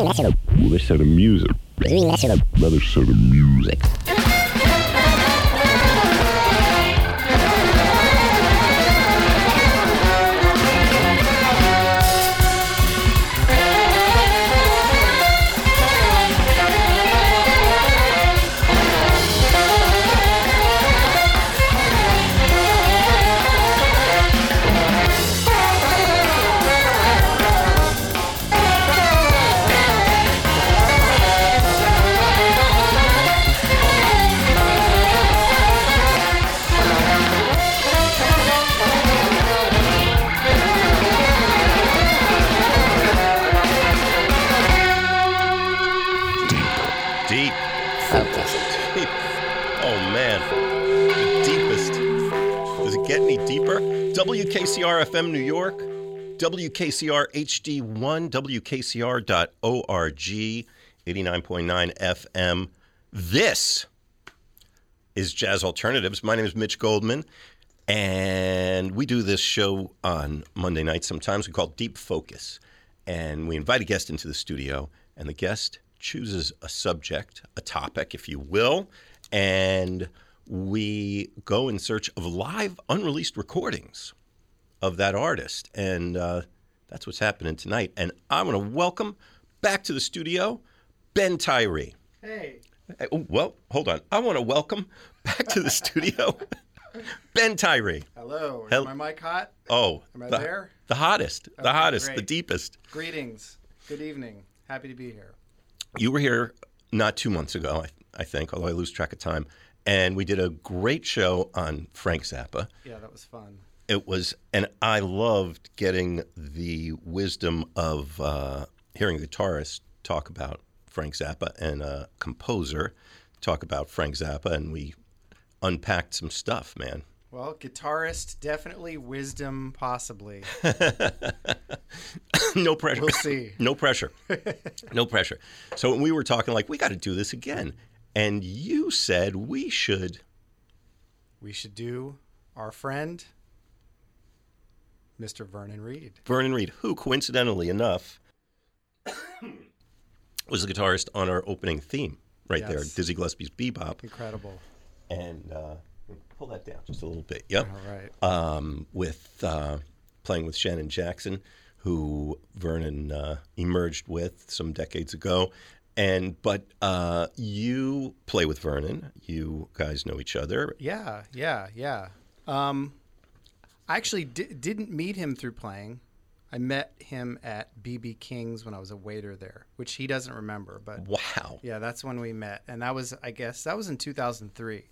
Another set of music. Another set of music. WKCR FM New York, WKCR HD1, WKCR.org, 89.9 FM. This is Jazz Alternatives. My name is Mitch Goldman, and we do this show on Monday nights. Sometimes we call Deep Focus. And we invite a guest into the studio, and the guest chooses a subject, a topic, if you will, and we go in search of live, unreleased recordings of that artist. And uh, that's what's happening tonight. And I'm going to welcome back to the studio Ben Tyree. Hey. Hey, oh, well, hold on. I want to welcome back to the studio Ben Tyree. Hello. Is Hel- my mic hot? Oh, Am I the, there? the hottest, the Okay, hottest, the deepest. Greetings. Good evening. Happy to be here. You were here not two months ago, I, I think, although I lose track of time. And we did a great show on Frank Zappa. Yeah, that was fun. It was, and I loved getting the wisdom of uh, hearing a guitarist talk about Frank Zappa and a composer talk about Frank Zappa, and we unpacked some stuff, man. Well, guitarist, definitely. Wisdom, possibly. no pressure. We'll see. no pressure. no pressure. So we were talking like we got to do this again, and you said we should. We should do our friend, Mr. Vernon Reid. Vernon Reid, who coincidentally enough was the guitarist on our opening theme right there, Dizzy Gillespie's Bebop, Incredible. and uh, pull that down just a little bit. Yep. All right. um, with uh, playing with Shannon Jackson, who Vernon uh, emerged with some decades ago. And but uh, you play with Vernon. You guys know each other. Yeah, yeah, yeah. Um, I actually di- didn't meet him through playing. I met him at BB King's when I was a waiter there, which he doesn't remember, but Wow. Yeah, that's when we met. And that was, I guess, that was in 2003.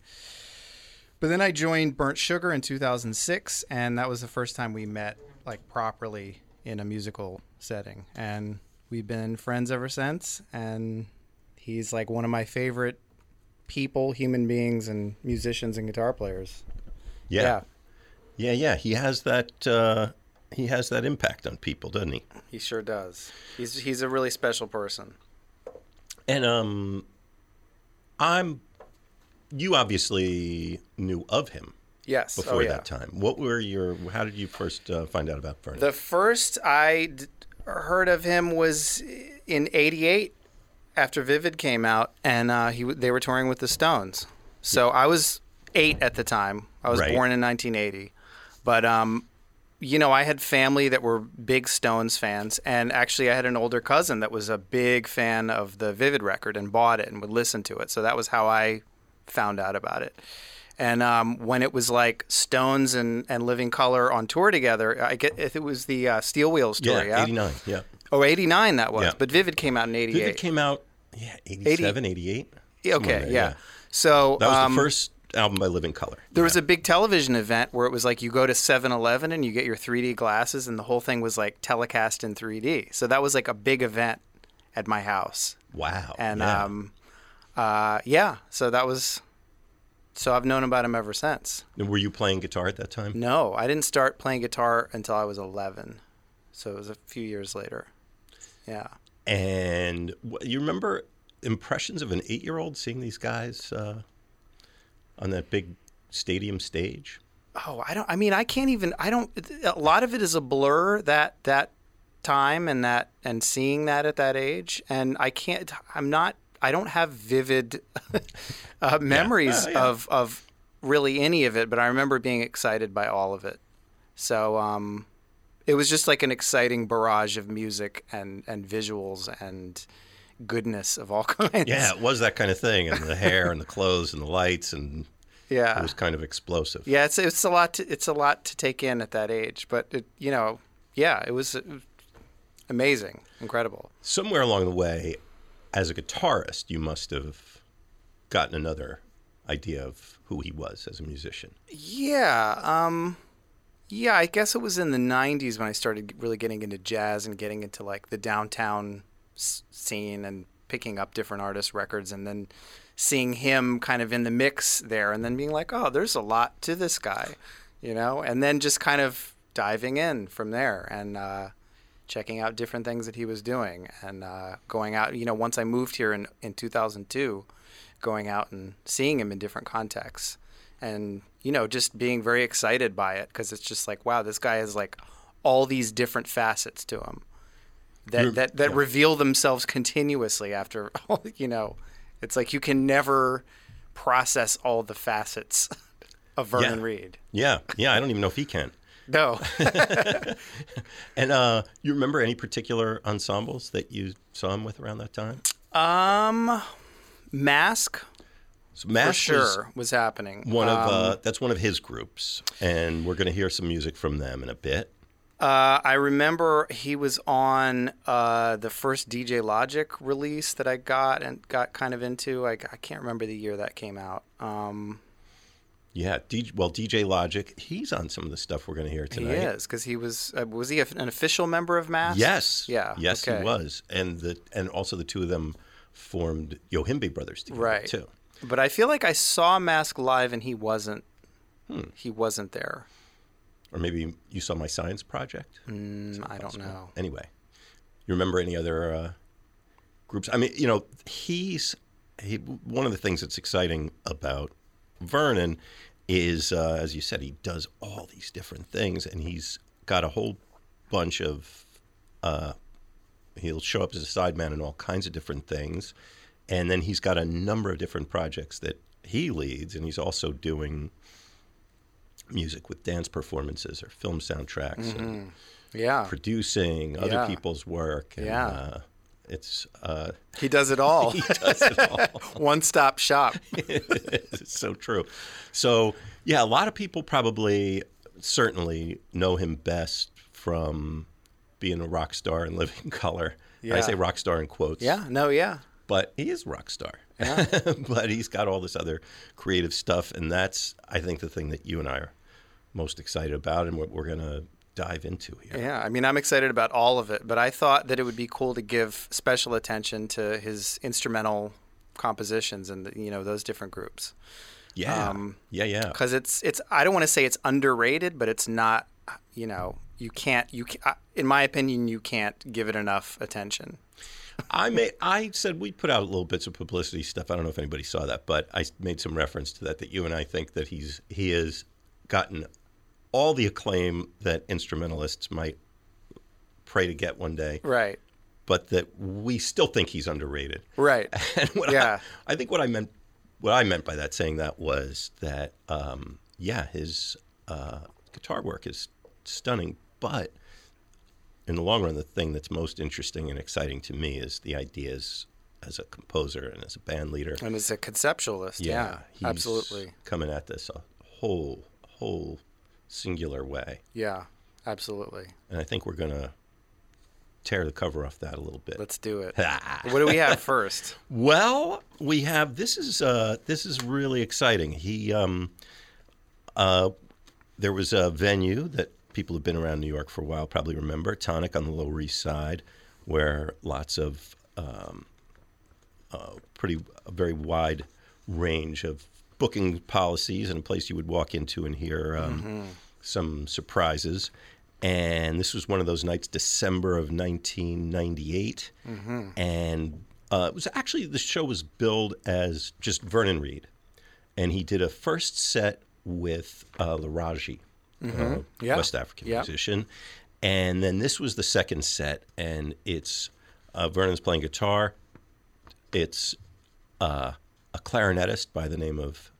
But then I joined Burnt Sugar in 2006, and that was the first time we met, like, properly in a musical setting. And we've been friends ever since. And he's, like, one of my favorite people, human beings, and musicians and guitar players. Yeah. Yeah. Yeah. Yeah, he has that. Uh, he has that impact on people, doesn't he? he sure does. He's, he's a really special person. And um, I'm. You obviously knew of him Yes. before oh, yeah. that time. What were your? How did you first uh, find out about Vernon? The first I d- heard of him was in '88 after Vivid came out, and uh, he they were touring with the Stones. So I was eight at the time. I was Right. born in 1980, but um, you know, I had family that were big Stones fans, and actually, I had an older cousin that was a big fan of the Vivid record and bought it and would listen to it. So that was how I found out about it. And um, when it was like Stones and, and Living Colour on tour together, I get if it was the uh, Steel Wheels tour, yeah, yeah, eighty nine. Yeah. Oh, 89 that was. Yeah. But Vivid came out in 88. Vivid came out, yeah, 87, 88. Yeah, somewhere okay, there, yeah. So That was um, the first album by Living Colour. There was a big television event where it was like you go to 7-Eleven and you get your 3D glasses, and the whole thing was like telecast in 3D. So that was like a big event at my house. Wow. And yeah. um, uh, yeah, so that was. So I've known about him ever since. And Were you playing guitar at that time? No, I didn't start playing guitar until I was 11. So it was a few years later. Yeah. And you remember impressions of an eight year old seeing these guys uh, on that big stadium stage? Oh, I don't. I mean, I can't even. I don't. A lot of it is a blur. That that time and that and seeing that at that age and I can't I'm not I don't have vivid uh, memories Uh, yeah. of of really any of it but I remember being excited by all of it so um it was just like an exciting barrage of music and and visuals and goodness of all kinds Yeah, it was that kind of thing, and the hair and the clothes and the lights, and yeah it was kind of explosive. Yeah, it's it's a lot. To, it's a lot to take in at that age, but it, you know, yeah, it was, amazing, incredible. Somewhere along the way, as a guitarist, you must have gotten another idea of who he was as a musician. Yeah, um, yeah. I guess it was in the '90s when I started really getting into jazz and getting into like the downtown scene and picking up different artists' records, and then seeing him kind of in the mix there, and then being like, oh, there's a lot to this guy, you know, and then just kind of diving in from there and. Uh, checking out different things that he was doing and uh, going out. You know, once I moved here in, in 2002, going out and seeing him in different contexts and, you know, just being very excited by it because it's just like, wow, this guy has like all these different facets to him that, that, that yeah. reveal themselves continuously after, all you know, it's like you can never process all the facets of Vernon Yeah. Reid. Yeah, yeah. I don't even know if he can. No. And uh, you remember any particular ensembles that you saw him with around that time? um, Masque So Masque was sure was, happening. one of Um, uh, that's one of his groups, and we're going to hear some music from them in a bit. Uh, I remember he was on uh, the first DJ Logic release that I got and got kind of into. I, I can't remember the year that came out. Um, Yeah, DJ, well, DJ Logic, he's on some of the stuff we're going to hear tonight. he is because he was uh, was he a, an official member of Masque? Yes. Yeah. Yes, okay. he was, and the and also the two of them formed Yohimbe Brothers together Right. too. But I feel like I saw Masque live and he wasn't. Hmm. He wasn't there. Or maybe you saw my science project. Mm, I don't know. Anyway, you remember any other uh, groups? I mean, you know, he's he, one of the things that's exciting about Vernon is, uh, as you said, he does all these different things, and he's got a whole bunch of. Uh, he'll show up as a sideman in all kinds of different things, and then he's got a number of different projects that he leads, and he's also doing music with dance performances or film soundtracks and Yeah, producing other Yeah. people's work. And, Yeah. uh, it's uh, he does it all. he does it all. One stop shop. it's so true. So yeah, a lot of people probably certainly know him best from being a rock star in Living Colour. I say rock star in quotes. Yeah. No. Yeah. But he is a rock star. Yeah. but he's got all this other creative stuff, and that's I think the thing that you and I are most excited about, and what we're going to dive into here. Yeah, I mean, I'm excited about all of it, but I thought that it would be cool to give special attention to his instrumental compositions and you know those different groups Yeah, Um, yeah, yeah. because it's it's I don't want to say it's underrated, but it's not. You know, you can't you ca- in my opinion you can't give it enough attention. I made. I said we put out little bits of publicity stuff. I don't know if anybody saw that, but I made some reference to that. That you and I think that he's he has gotten all the acclaim that instrumentalists might pray to get one day, Right. but that we still think he's underrated. Right. And what Yeah. I, I think what I meant, what I meant by that saying that was that, um, yeah, his uh, guitar work is stunning, but in the long run, the thing that's most interesting and exciting to me is the ideas as a composer and as a band leader. And as a conceptualist, yeah, he's absolutely. coming at this a whole, whole singular way, Yeah, absolutely. and I think we're gonna tear the cover off that a little bit. Let's do it. what do we have first? Well, we have this is uh, this is really exciting. He um, uh, there was a venue that people who've been around New York for a while probably remember, Tonic on the Lower East Side, where lots of um, uh, pretty a very wide range of booking policies and a place you would walk into and hear um, some surprises. And this was one of those nights, December of 1998. And uh, it was actually, the show was billed as just Vernon Reid. And he did a first set with uh, Laraji, uh, Yeah. West African Yeah. musician. And then this was the second set, and it's uh, Vernon's playing guitar. It's uh, a clarinetist by the name of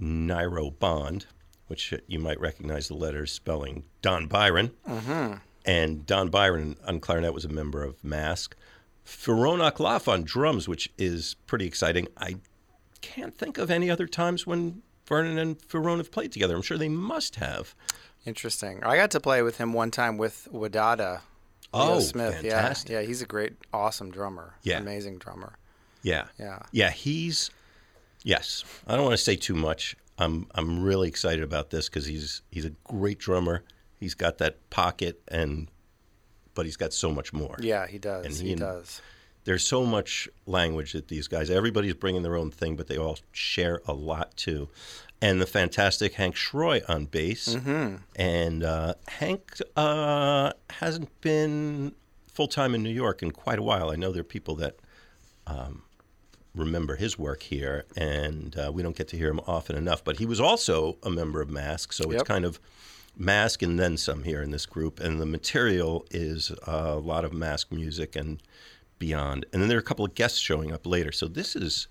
Nairo Bond, which you might recognize the letters spelling Don Byron. And Don Byron on clarinet was a member of Masque. akLaff on drums, which is pretty exciting. I can't think of any other times when Vernon and Pheeroan have played together. I'm sure they must have. Interesting. I got to play with him one time with Wadada. Leo Oh, Smith. fantastic. Yeah, yeah, he's a great, awesome drummer. Yeah. amazing drummer. Yeah. Yeah. Yeah, he's yes. I don't want to say too much. I'm I'm really excited about this because he's he's a great drummer. He's got that pocket and but he's got so much more. Yeah, he does. And he he does. There's so much language that these guys. Everybody's bringing their own thing, but they all share a lot too. And the fantastic Hank Schroy on bass. Mm-hmm. And uh, Hank uh, hasn't been full time in New York in quite a while. I know there are people that um, remember his work here, and uh, we don't get to hear him often enough. But he was also a member of Masque, so it's kind of Masque and then some here in this group. And the material is a lot of Masque music and beyond. And then there are a couple of guests showing up later. So this is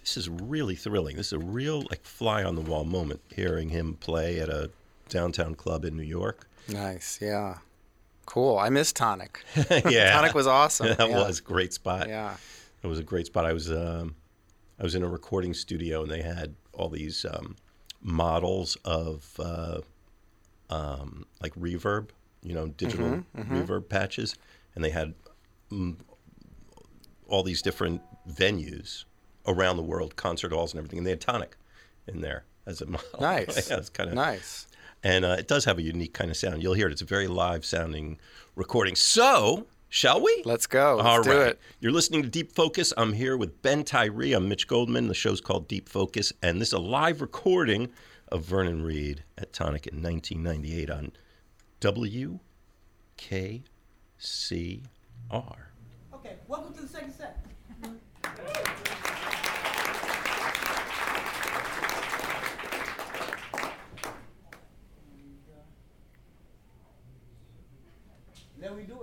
this is really thrilling. This is a real like fly on the wall moment hearing him play at a downtown club in New York. Nice. Yeah. Cool. I miss Tonic. yeah, Tonic was awesome. that yeah. was a great spot. Yeah. It was a great spot. I was um, I was in a recording studio and they had all these um, models of uh, um, like reverb, you know, digital reverb patches, and they had mm, all these different venues around the world, concert halls and everything, and they had Tonic in there as a model. Nice. yeah, it's kind of Nice. and uh, it does have a unique kind of sound. You'll hear it. It's a very live sounding recording. So, shall we? Let's go. Let's All do right. it. You're listening to Deep Focus. I'm here with Ben Tyree. I'm Mitch Goldman. The show's called Deep Focus, and this is a live recording of Vernon Reid at Tonic in 1998 on WKCR. Okay, welcome to the second set. Then we do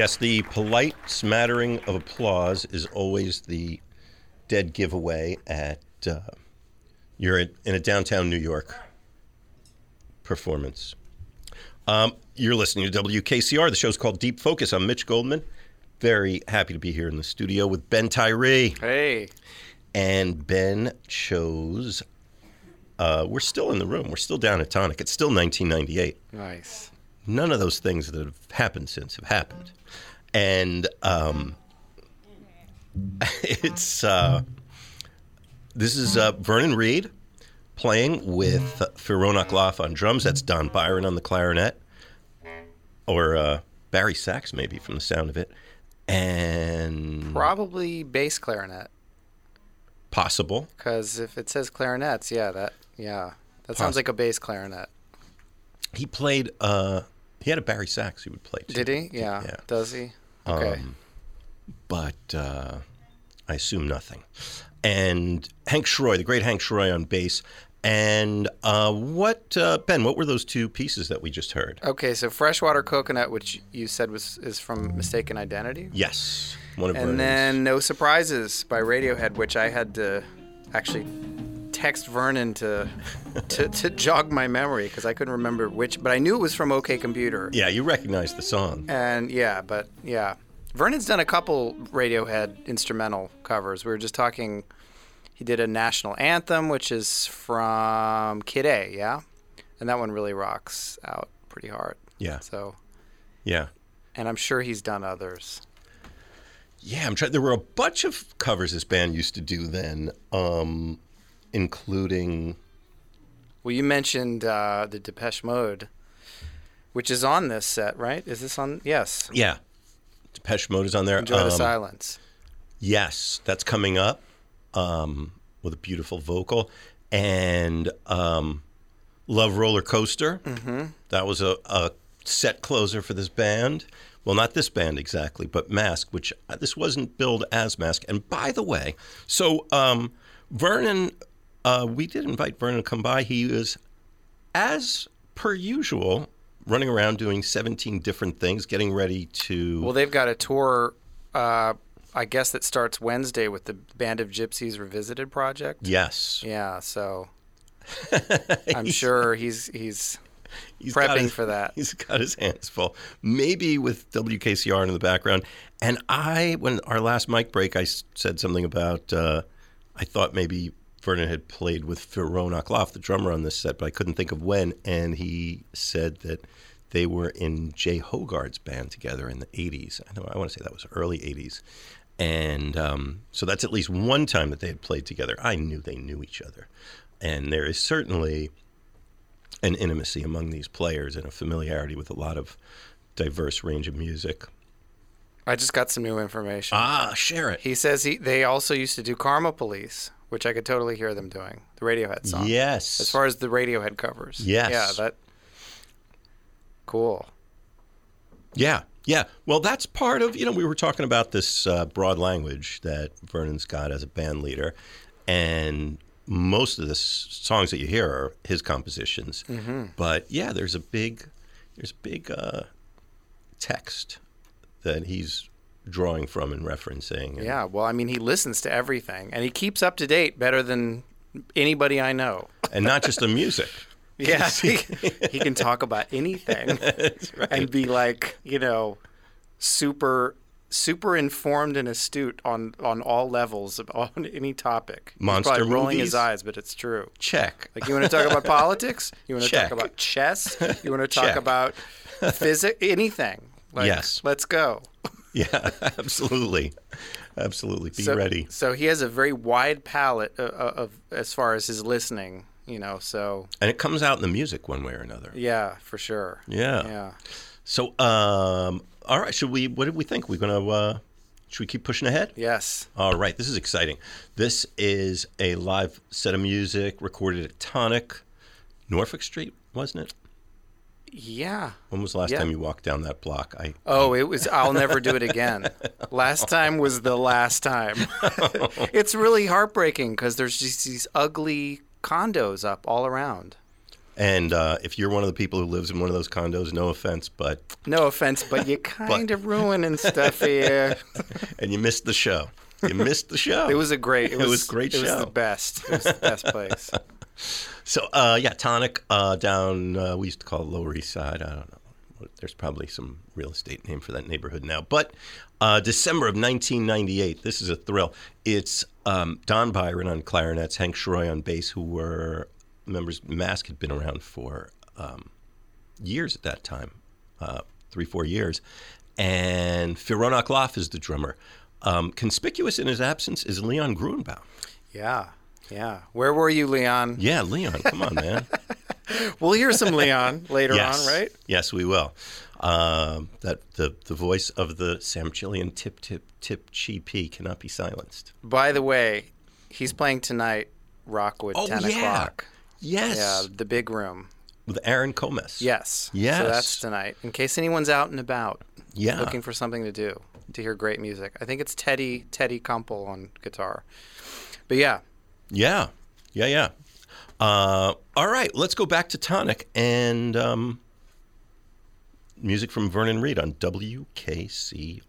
Yes, the polite smattering of applause is always the dead giveaway at uh, you're in, in a downtown New York performance. Um, you're listening to WKCR. The show's called Deep Focus. I'm Mitch Goldman. Very happy to be here in the studio with Ben Tyree. Hey. And Ben chose. Uh, we're still in the room. We're still down at Tonic. It's still 1998 Nice. None of those things that have happened since have happened. And um, it's uh, this is uh, Vernon Reid playing with Pheeroan akLaff on drums. That's Don Byron on the clarinet, or uh, bari sax maybe from the sound of it, and Probably bass clarinet. possible. Because if it says clarinets, yeah, that yeah, that sounds like a bass clarinet. He played. Uh, he had a bari sax he would play. Too. Did he? Yeah. Yeah. Does he? Okay. Um, but uh, I assume nothing. And Hank Schroy, the great Hank Schroy on bass. And uh, what, uh, Ben? What were those two pieces that we just heard? okay. So freshwater coconut, which you said was is from Mistaken Identity, Yes, one of and Vernon's. then No Surprises by Radiohead, which I had to actually text Vernon to to, to jog my memory because I couldn't remember which, but I knew it was from OK Computer. yeah, you recognize the song. And yeah, but yeah. Vernon's done a couple Radiohead instrumental covers. We were just talking, he did a national anthem, which is from Kid A, yeah? And that one really rocks out pretty hard. Yeah, So, yeah, and I'm sure he's done others. yeah. I'm trying. There were a bunch of covers this band used to do then, um, including Well, you mentioned uh, the Depeche Mode, which is on this set, right? Is this on? Yes. yeah, Depeche Mode is on there. Enjoy the Um, Silence. Yes, that's coming up um, with a beautiful vocal. And um, Love Roller Coaster. Mm-hmm. That was a, a set closer for this band. Well, not this band exactly, but Masque, which uh, this wasn't billed as Masque. And by the way, so um, Vernon, uh, we did invite Vernon to come by. He is, as per usual, running around doing 17 different things, getting ready to. Well, they've got a tour, uh, I guess, that starts Wednesday with the Band of Gypsys Revisited project. yes. Yeah, so I'm sure he's he's He's prepping his- for that. He's got his hands full. Maybe with WKCR in the background. And I, when our last mic break, I said something about uh, I thought maybe Vernon had played with Pheeroan akLaff, the drummer on this set, but I couldn't think of when. And he said that they were in Jay Hoggard's band together in the 80s. I know I want to say that was early 80s. And um, so that's at least one time that they had played together. I knew they knew each other. And there is certainly an intimacy among these players and a familiarity with a lot of diverse range of music. I just got some new information. Ah, share it. he says he they also used to do Karma Police, which I could totally hear them doing the Radiohead song. Yes. As far as the Radiohead covers. Yes. Yeah, that. Cool. yeah, yeah. Well, that's part of you know we were talking about this uh, broad language that Vernon's got as a band leader, and most of the s- songs that you hear are his compositions. Mm-hmm. But yeah, there's a big there's a big uh, text that he's drawing from and referencing. and- Yeah. Well, I mean, he listens to everything, and he keeps up to date better than anybody I know. and not just the music. Yeah, he, he can talk about anything and be like, you know, super super informed and astute on on all levels of on any topic. He's Monster probably rolling movies? his eyes, but it's true. Check. Like you want to talk about politics? You want to Check. talk about chess? You want to talk Check. about physics? Anything. Like, Yes. let's go. Yeah, absolutely, absolutely. Be so, ready. So he has a very wide palette of, of as far as his listening. You know, so And it comes out in the music one way or another. yeah, for sure. Yeah. Yeah. So, um, all right. Should we? What did we think? We're gonna. Uh, should we keep pushing ahead? Yes. All right. This is exciting. This is a live set of music recorded at Tonic, Norfolk Street, wasn't it? Yeah. When was the last Yeah. time you walked down that block? I. Oh, it was. I'll never do it again. Last time was the last time. it's really heartbreaking because there's just these ugly condos up all around. And uh, if you're one of the people who lives in one of those condos, no offense, but No offense, but you kind of ruining stuff here. and you missed the show. You missed the show. It was a great. It was, was great It was show. the best. It was the best place. So, uh, yeah, Tonic uh, down, uh, we used to call it Lower East Side. I don't know. There's probably some real estate name for that neighborhood now. But uh, December of 1998, this is a thrill. It's um, Don Byron on clarinets, Hank Schroy on bass, who were members, Masque had been around for um, years at that time, uh, three, four years. And Pheeroan akLaff is the drummer. Um, conspicuous in his absence is Leon Gruenbaum. Yeah. Yeah. Where were you, Leon? Yeah, Leon, come on, man. We'll hear some Leon later yes. on, right? Yes, we will. Um, that the the voice of the Samchillian tip tip tip chi p cannot be silenced. By the way, he's playing tonight, Rockwood, Oh, 10 yeah. o'clock. Yes, Yeah, the big room. with Aaron Comess. Yes. Yes. So that's tonight. In case anyone's out and about yeah. looking for something to do, to hear great music. I think it's Teddy Teddy Kumpel on guitar. But yeah, yeah, yeah, yeah. Uh, all right, let's go back to Tonic and um, music from Vernon Reid on WKCR.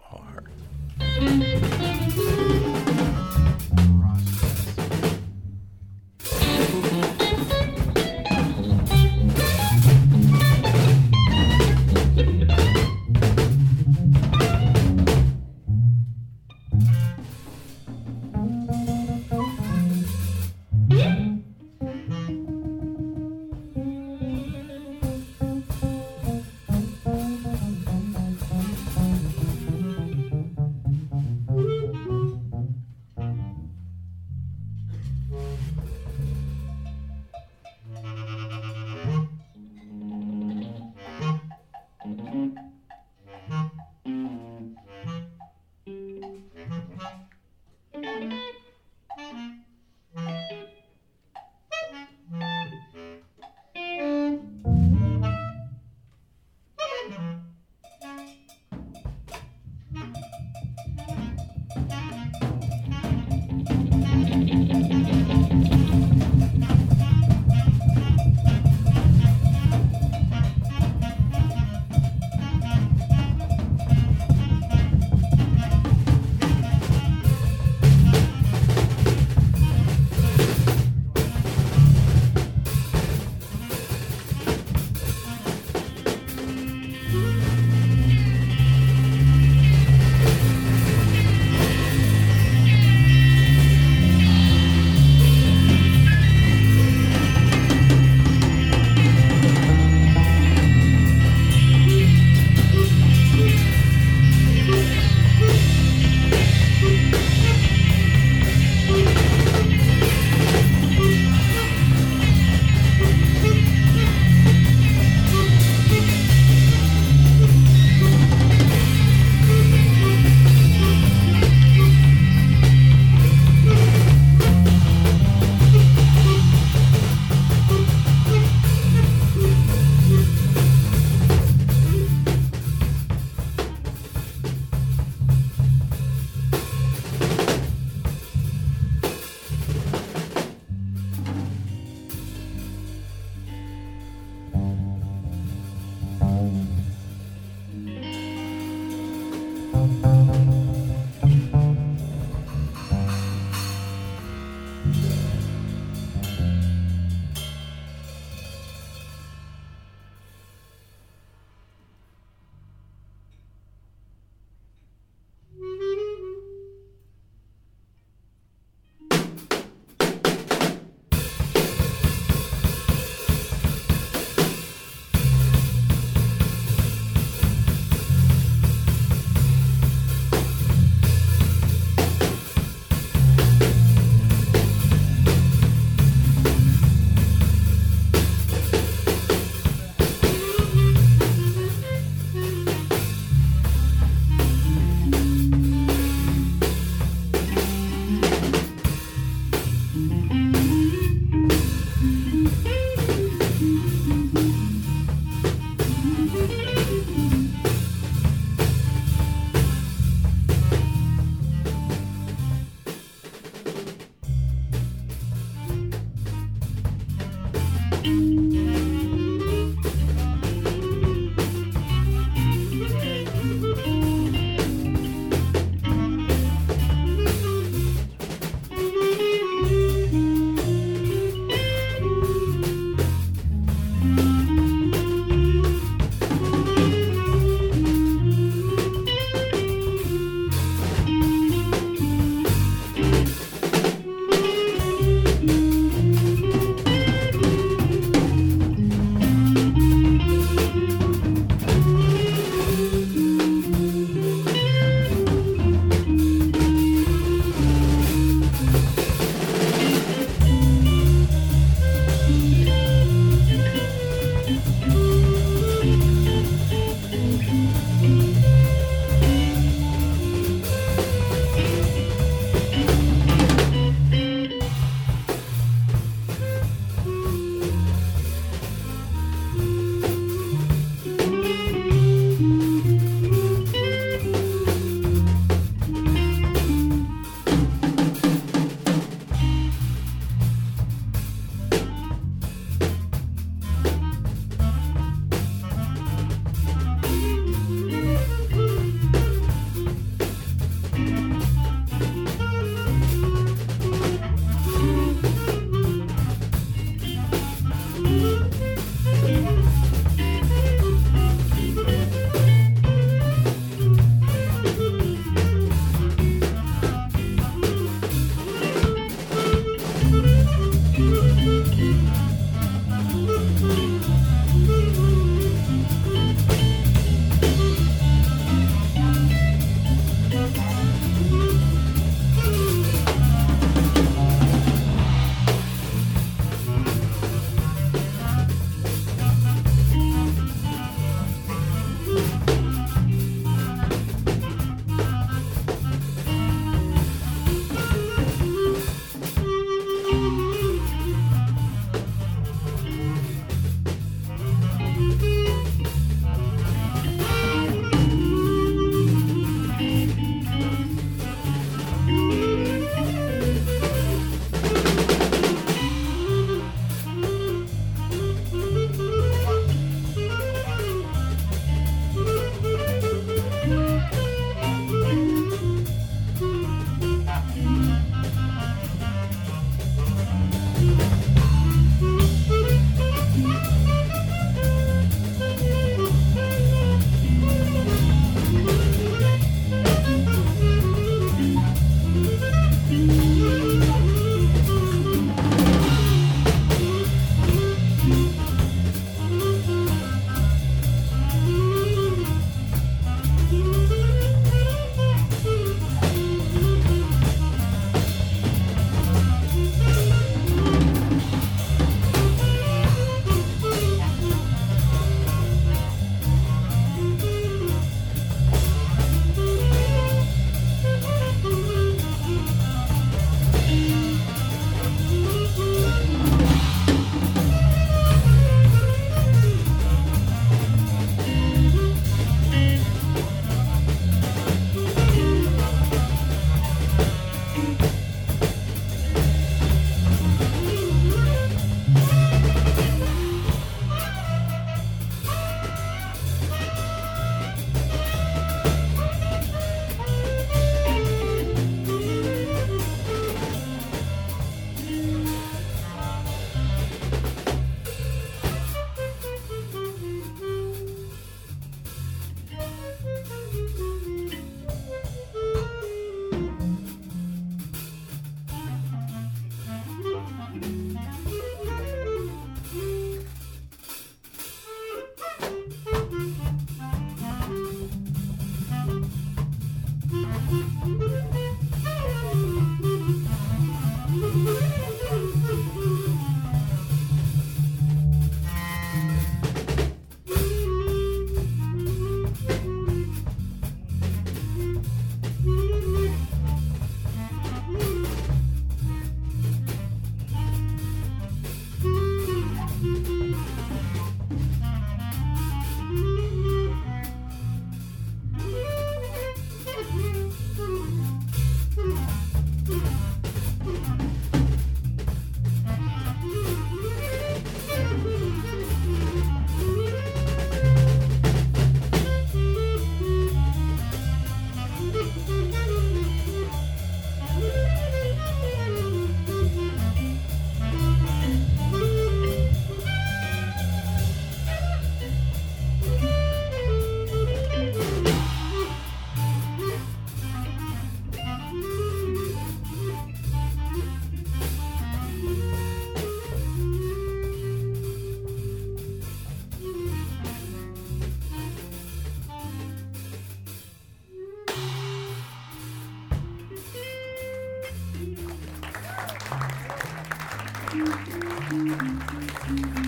Thank you.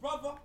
brother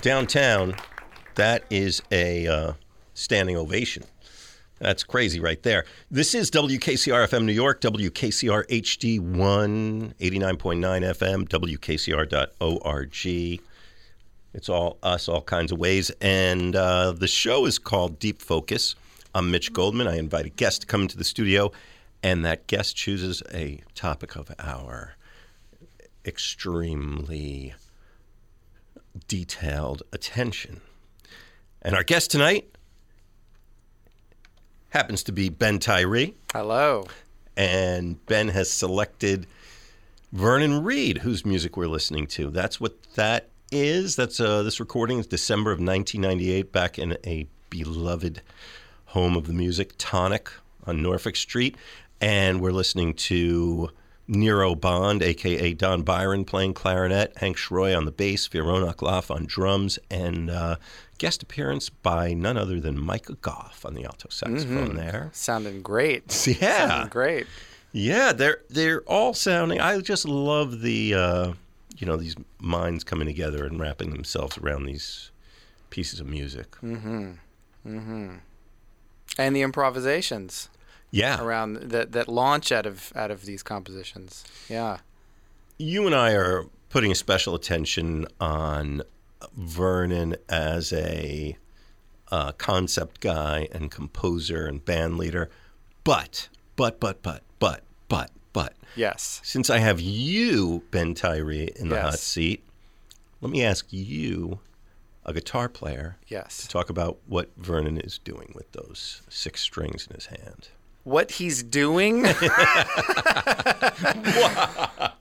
downtown, that is a uh, standing ovation. That's crazy right there. This is WKCR FM New York, WKCR HD1, 89.9 FM, WKCR.org. It's all us, all kinds of ways. And uh, the show is called Deep Focus. I'm Mitch Goldman. I invite a guest to come into the studio, and that guest chooses a topic of our extremely detailed attention. And our guest tonight happens to be Ben Tyree. Hello. And Ben has selected Vernon Reid, whose music we're listening to. That's what that is. That's uh, this recording is December of 1998, back in a beloved home of the music, Tonic on Norfolk Street, and we're listening to Nero Bond, aka Don Byron, playing clarinet, Hank Schroy on the bass, Pheeroan akLaff on drums, and uh, guest appearance by none other than Micah Goff on the alto saxophone. There, Sounding great. yeah, Sounding great. yeah, they're they're all sounding. I just love the uh, you know these minds coming together and wrapping themselves around these pieces of music. Mm-hmm. Mm-hmm. And the improvisations Yeah, around that that launch out of out of these compositions. Yeah. you and I are putting a special attention on Vernon as a uh, concept guy and composer and band leader, but but but but but but but Yes. since I have you, Ben Tyree, in the Yes. hot seat, let me ask you, a guitar player, Yes. talk about what Vernon is doing with those six strings in his hand. What he's doing.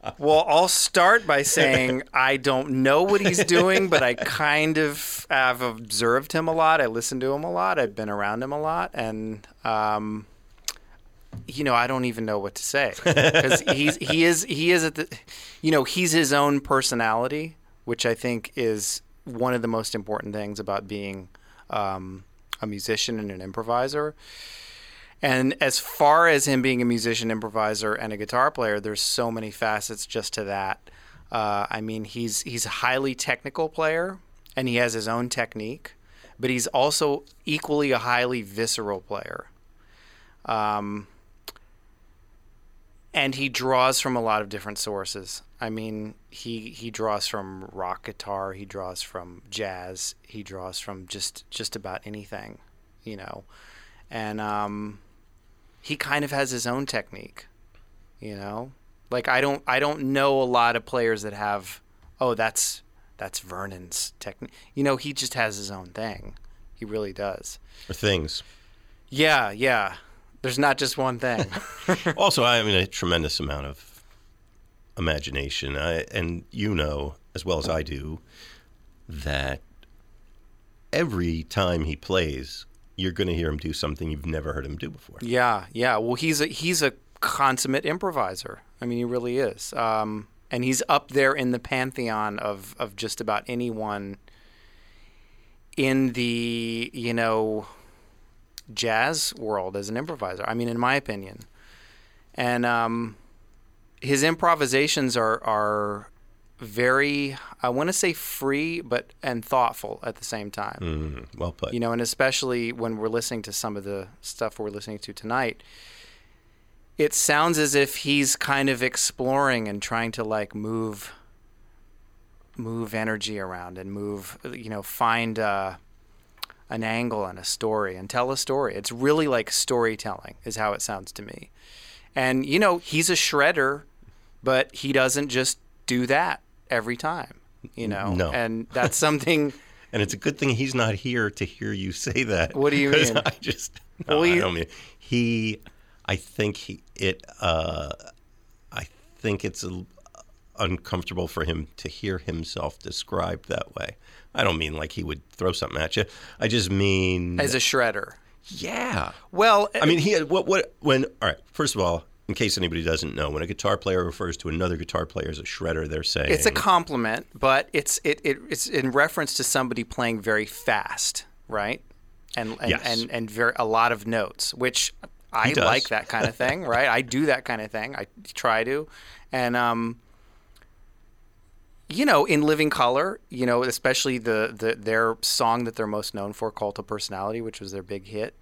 well, I'll start by saying I don't know what he's doing, but I kind of have observed him a lot. I listen to him a lot. I've been around him a lot, and um, you know, I don't even know what to say because he's he is he is at the, you know, he's his own personality, which I think is one of the most important things about being um, a musician and an improviser. And as far as him being a musician, improviser, and a guitar player, there's so many facets just to that. Uh, I mean, he's he's a highly technical player, and he has his own technique, but he's also equally a highly visceral player. Um, and he draws from a lot of different sources. I mean, he he draws from rock guitar, he draws from jazz, he draws from just just about anything, you know, and um, he kind of has his own technique, you know. Like I don't I don't know a lot of players that have oh that's that's Vernon's technique. You know, he just has his own thing. He really does. Or things. Yeah, yeah. There's not just one thing. also, I mean, a tremendous amount of imagination. I, and you know, as well as I do, that every time he plays, you're going to hear him do something you've never heard him do before. Yeah, yeah. Well, he's a he's a consummate improviser. I mean, he really is. Um, and he's up there in the pantheon of of just about anyone in the you know jazz world as an improviser. I mean, in my opinion, and um, his improvisations are are very I want to say free, but and thoughtful at the same time. Mm, well put. you know, and especially when we're listening to some of the stuff we're listening to tonight, it sounds as if he's kind of exploring and trying to like move move energy around and move you know find uh, an angle and a story and tell a story. It's really like storytelling is how it sounds to me. And you know he's a shredder but he doesn't just do that every time you know No. and that's something and it's a good thing he's not here to hear you say that. What do you mean? I just, no, Well, I don't mean he. I think he it. Uh, I think it's a, uncomfortable for him to hear himself described that way. I don't mean like he would throw something at you. I just mean as a shredder yeah. Well, I mean, he had what what when all right. First of all, in case anybody doesn't know, when a guitar player refers to another guitar player as a shredder, they're saying it's a compliment, but it's it, it it's in reference to somebody playing very fast, right? And and Yes. and, and very a lot of notes, which I like that kind of thing, right? I do that kind of thing. I try to, and um, you know, in Living Colour, you know, especially the, the their song that they're most known for, "Cult of Personality," which was their big hit.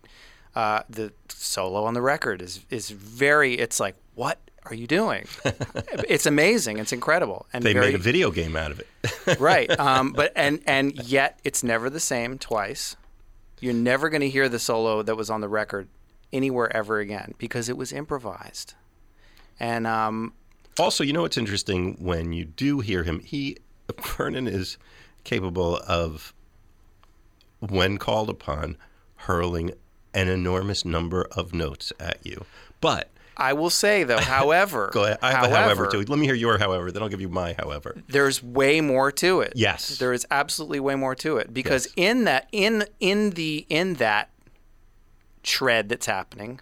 Uh, the solo on the record is is very. It's like, what are you doing? it's amazing. It's incredible. And They very, made a video game out of it. right. Um, but and and yet it's never the same twice. You're never going to hear the solo that was on the record anywhere ever again because it was improvised. And um, Also, you know what's interesting when you do hear him, he Vernon is capable of when called upon hurling an enormous number of notes at you. But I will say though, however, go ahead. I have however, a however too. Let me hear your however, then I'll give you my however. there's way more to it. Yes. There is absolutely way more to it because Yes. in that in in the in that shred that's happening,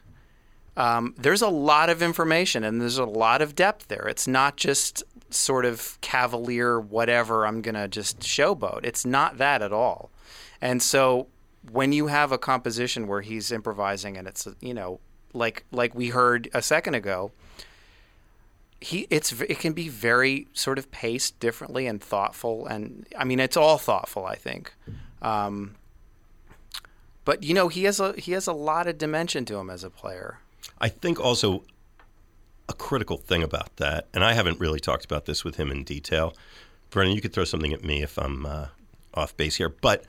um, there's a lot of information and there's a lot of depth there. It's not just sort of cavalier whatever I'm gonna just showboat. It's not that at all. And so when you have a composition where he's improvising and it's you know like like we heard a second ago, he it's it can be very sort of paced differently and thoughtful and I mean it's all thoughtful I think. Um, but you know he has a he has a lot of dimension to him as a player. I think also a critical thing about that, and I haven't really talked about this with him in detail. Vernon, you could throw something at me if I'm uh, off base here, but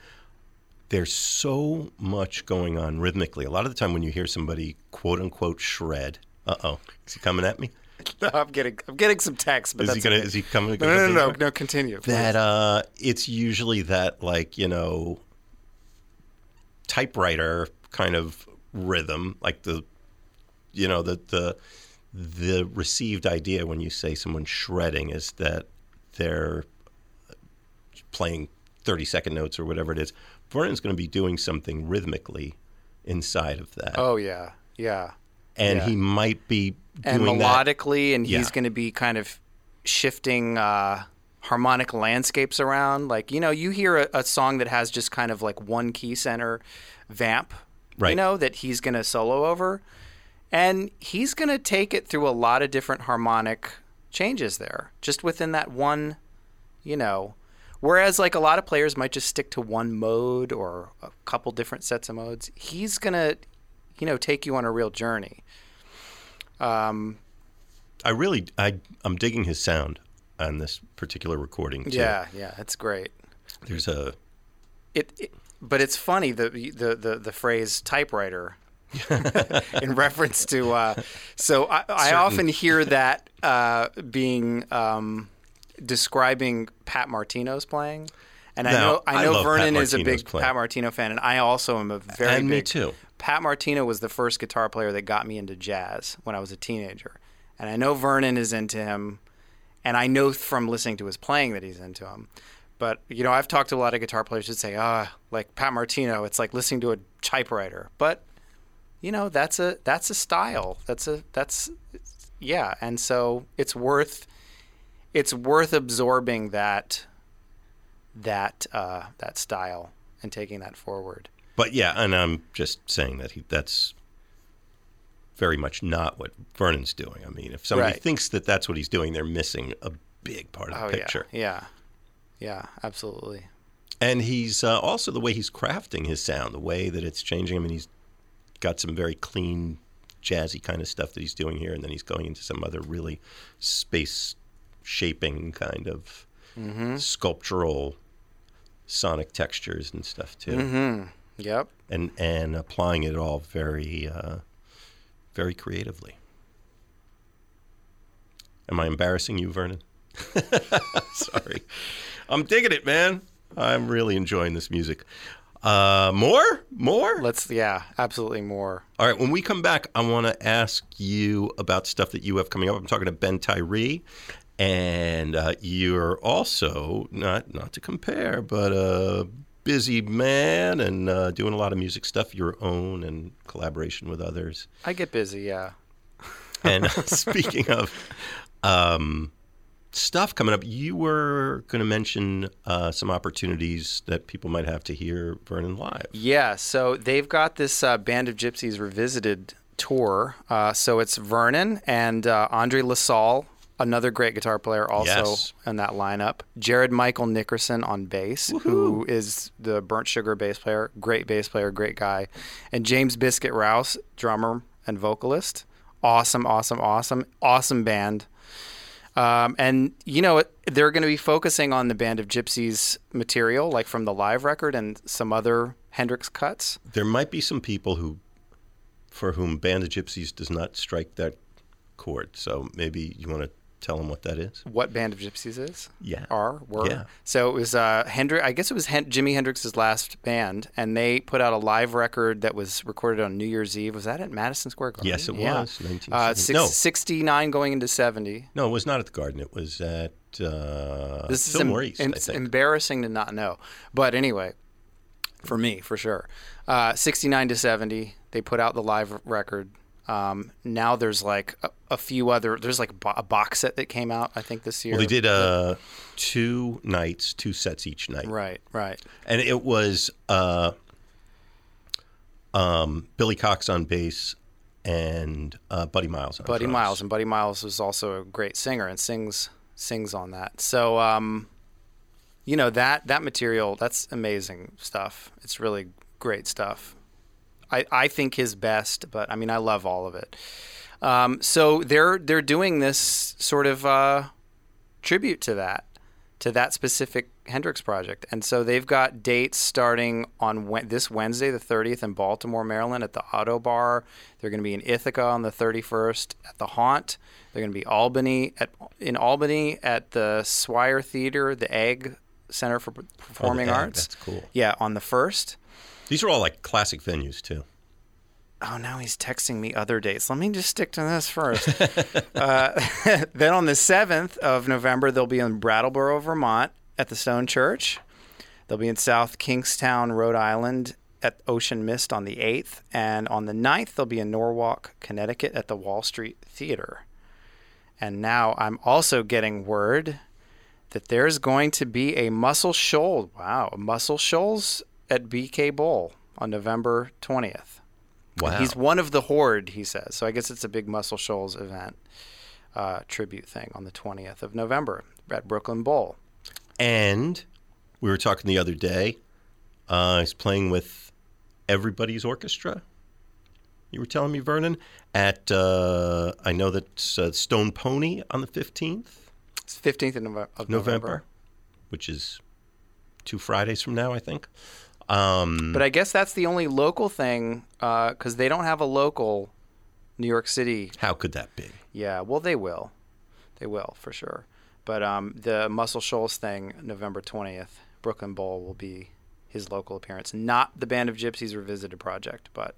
there's so much going on rhythmically. A lot of the time when you hear somebody quote unquote shred, uh oh, is he coming at me? No, I'm getting I'm getting some text, but Is that's he gonna? okay. Is he coming? no, no, no, no, no, continue. That uh, it's usually that like you know typewriter kind of rhythm, like the you know the the the received idea when you say someone's shredding is that they're playing 30 second notes or whatever it is. Vernon's going to be doing something rhythmically inside of that. oh yeah, yeah. and yeah. he might be and doing that. melodically, and he's Yeah. going to be kind of shifting uh, harmonic landscapes around. Like you know, you hear a, a song that has just kind of like one key center vamp, you know, that he's going to solo over, and he's going to take it through a lot of different harmonic changes there, just within that one, you know. Whereas like a lot of players might just stick to one mode or a couple different sets of modes, he's gonna, you know, take you on a real journey. Um, I really, I, I'm digging his sound on this particular recording. Too. Yeah, yeah, it's great. There's a It, it but it's funny the the the, the phrase typewriter in reference to. Uh, so I, I often hear that uh, being um, describing Pat Martino's playing. And I know I I know Pat Vernon is a big playing. Pat Martino fan, and I also am a very And me big. too. Pat Martino was the first guitar player that got me into jazz when I was a teenager, and I know Vernon is into him, and I know from listening to his playing that he's into him. But you know, I've talked to a lot of guitar players that say, "Ah, like Pat Martino, it's like listening to a typewriter." But you know, that's a that's a style. That's a that's yeah, and so it's worth it's worth absorbing that that uh, that style and taking that forward. But yeah, and I'm just saying that he that's very much not what Vernon's doing. I mean, if somebody Right. thinks that that's what he's doing, they're missing a big part of Oh the picture. yeah, yeah, yeah, absolutely. And he's uh, also the way he's crafting his sound, the way that it's changing. I mean, he's got some very clean, jazzy kind of stuff that he's doing here, and then he's going into some other really space shaping kind of Mm-hmm. sculptural sonic textures and stuff too. Mm-hmm. Yep. and and applying it all very uh, very creatively. Am I embarrassing you, Vernon? Sorry, I'm digging it, man. I'm really enjoying this music. Uh, more, more. Let's yeah, absolutely more. All right, when we come back, I want to ask you about stuff that you have coming up. I'm talking to Ben Tyree, and uh, you're also not not to compare, but a busy man and uh, doing a lot of music stuff, your own and collaboration with others. I get busy, yeah. And speaking of um, stuff coming up, you were going to mention uh, some opportunities that people might have to hear Vernon live. Yeah, so they've got this uh, Band of Gypsys Revisited tour. Uh, so it's Vernon and uh, Andre LaSalle another great guitar player, also Yes. in that lineup. Jared Michael Nickerson on bass, who is the Burnt Sugar bass player, great bass player, great guy, and James Biscuit Rouse, drummer and vocalist. Awesome, awesome, awesome, awesome band. Um, and you know they're going to be focusing on the Band of Gypsys material, like from the live record and some other Hendrix cuts. There might be some people who, for whom Band of Gypsys does not strike that chord. So maybe you want to tell them what that is. What Band of Gypsys is? Yeah. Are were. Yeah. So it was uh, Hendrix. I guess it was Hen- Jimi Hendrix's last band, and they put out a live record that was recorded on New Year's Eve. Was that at Madison Square Garden? Yes, it Yeah. was, 1970. Uh, six, No. 69 going into 70. No, it was not at the Garden. It was at uh, This is em- Maurice, it's embarrassing to not know. But anyway, for me, for sure. Uh, 69 to 70, they put out the live record. Um, now there's like a, a few other, there's like bo- a box set that came out, I think, this year. well, they did uh, two nights, two sets each night. Right, right. and it was uh, um, Billy Cox on bass and uh, Buddy Miles on Buddy drums. Miles, and Buddy Miles was also a great singer and sings sings on that. So, um, you know that that material that's amazing stuff. It's really great stuff. I, I think his best, but I mean I love all of it. Um, so they're they're doing this sort of uh, tribute to that to that specific Hendrix project, and so they've got dates starting on Wed- this Wednesday, the 30th, in Baltimore, Maryland, at the Ottobar. They're going to be in Ithaca on the 31st at the Haunt. They're going to be Albany at in Albany at the Swyer Theater, the Egg Center for Performing Egg, Arts. that's cool. Yeah, on the first. These are all like classic venues too. Oh, now he's texting me other dates. Let me just stick to this first. uh, then on the 7th of November, they'll be in Brattleboro, Vermont at the Stone Church. They'll be in South Kingstown, Rhode Island at Ocean Mist on the 8th. And on the 9th, they'll be in Norwalk, Connecticut at the Wall Street Theater. And now I'm also getting word that there's going to be a Muscle Shoals. Wow, Muscle Shoals at BK Bowl on November 20th. Wow. He's one of the horde, he says. So I guess it's a big Muscle Shoals event uh, tribute thing on the 20th of November at Brooklyn Bowl. and we were talking the other day. Uh, he's playing with everybody's orchestra. You were telling me, Vernon, at uh, I know that's uh, Stone Pony on the fifteenth It's 15th of, Nove- of November, November. which is two Fridays from now, I think. Um, But I guess that's the only local thing because they don't have a local New York City. how could that be? Yeah, well, they will. They will, for sure. But um, the Muscle Shoals thing, November 20th, Brooklyn Bowl will be his local appearance. Not the Band of Gypsys Revisited project, but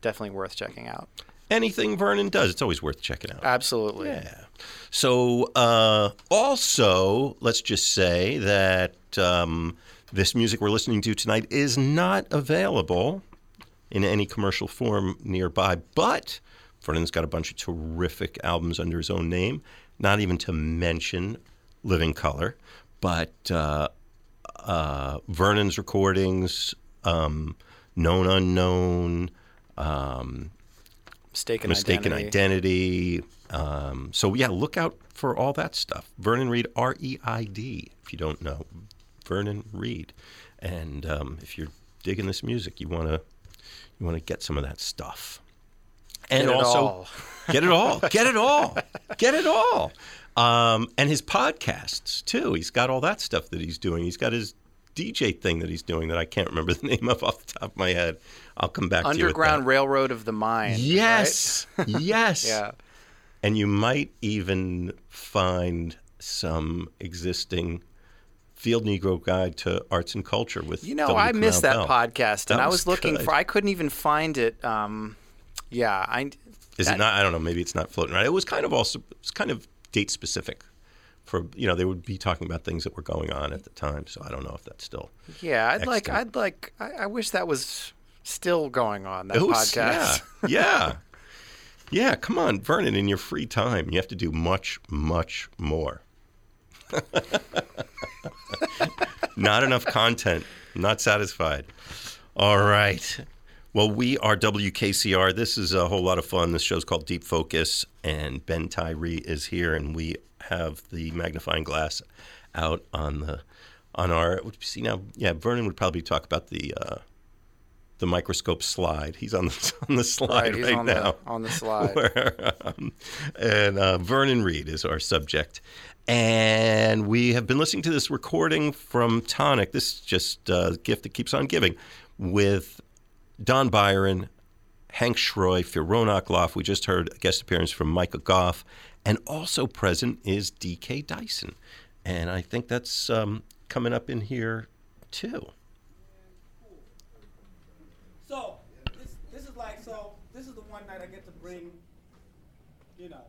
definitely worth checking out. Anything Vernon does, it's always worth checking out. Absolutely. Yeah. So, uh, also, let's just say that um, this music we're listening to tonight is not available in any commercial form nearby, but Vernon's got a bunch of terrific albums under his own name, not even to mention Living Colour, but uh, uh, Vernon's recordings, um, Known Unknown, um, Mistaken, mistaken identity. identity. Um, so yeah, look out for all that stuff. Vernon Reid, R E I D. If you don't know, Vernon Reid. And um, if you're digging this music, you wanna you wanna get some of that stuff. And Get it also all. get it all, get it all, get it all. Um, and his podcasts too. He's got all that stuff that he's doing. He's got his DJ thing that he's doing that I can't remember the name of off the top of my head. I'll come back to. Underground Railroad of the Mind. Yes. yes. Yeah. And you might even find some existing Field Negro Guide to Arts and Culture with You know, W. I missed that podcast, and That I was was looking good. for. I couldn't even find it. Um, yeah, I. Is that- it not? I don't know. Maybe it's not floating around. It was kind of also it's kind of date specific. For you know, they would be talking about things that were going on at the time. So I don't know if that's still. Yeah, I'd like. I'd like. I, I wish that was still going on. That was- podcast. Yeah. Yeah. yeah. Come on, Vernon. In your free time, you have to do much, much more. not enough content. Not satisfied. All right. Well, we are WKCR. This is a whole lot of fun. This show's called Deep Focus, and Ben Tyree is here, and we have the magnifying glass out on the on our. See now, yeah, Vernon would probably talk about the uh, the microscope slide. He's on the on the slide Right, he's right on now. the on the slide. Where, um, and uh, Vernon Reid is our subject. And we have been listening to this recording from Tonic. This is just a gift that keeps on giving with Don Byron, Hank Schroy, Pheeroan akLaff. We just heard a guest appearance from Michael Goff. And also present is DK Dyson. And I think that's um, coming up in here too. So, this, this is like, so, this is the one night I get to bring, you know,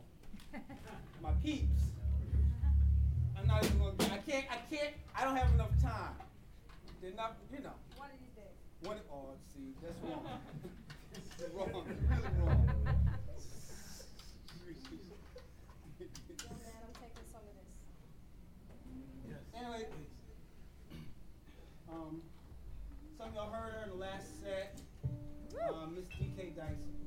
my peeps. I'm not even gonna, I can't, I can't, I don't have enough time. They're not, you know. One of these days. One, oh, see, that's wrong. wrong, really wrong. Anyway, um, some of y'all heard her in the last set. Um, Miss DK Dyson.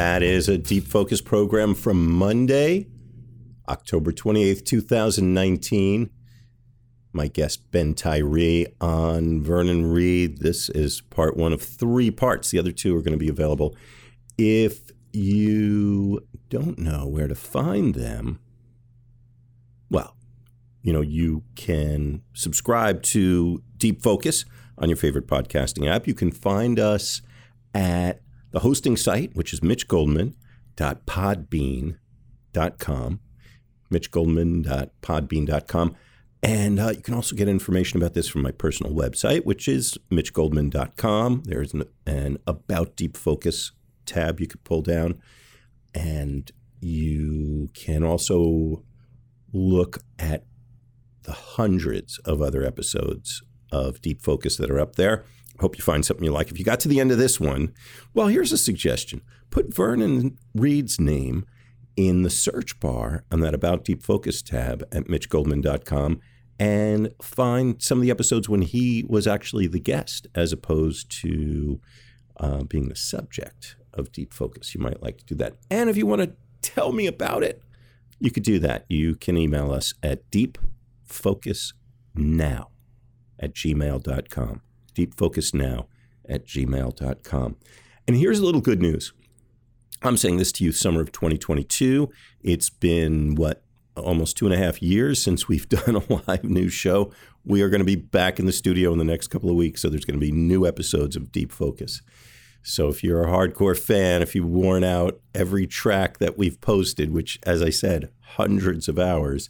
That is a deep focus program from Monday, October 28th, 2019. My guest, Ben Tyree, on Vernon Reid. This is part one of three parts. The other two are going to be available. If you don't know where to find them, well, you know, you can subscribe to Deep Focus on your favorite podcasting app. You can find us at the hosting site, which is mitchgoldman.podbean.com, mitchgoldman.podbean.com. And uh, you can also get information about this from my personal website, which is mitchgoldman.com. There's an, an About Deep Focus tab you could pull down. And you can also look at the hundreds of other episodes of Deep Focus that are up there. Hope you find something you like. If you got to the end of this one, well, here's a suggestion. Put Vernon Reid's name in the search bar on that About Deep Focus tab at mitchgoldman.com and find some of the episodes when he was actually the guest as opposed to uh, being the subject of Deep Focus. You might like to do that. And if you want to tell me about it, you could do that. You can email us at deepfocusnow at gmail.com. Deepfocusnow at gmail.com. And here's a little good news. I'm saying this to you, summer of 2022. It's been what almost two and a half years since we've done a live news show. We are going to be back in the studio in the next couple of weeks, so there's going to be new episodes of Deep Focus. So if you're a hardcore fan, if you've worn out every track that we've posted, which, as I said, hundreds of hours,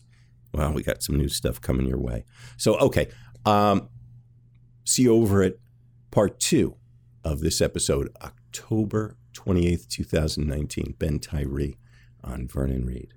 well, we got some new stuff coming your way. So, okay. Um, see over at part two of this episode, October 28th, 2019. Ben Tyree on Vernon Reid.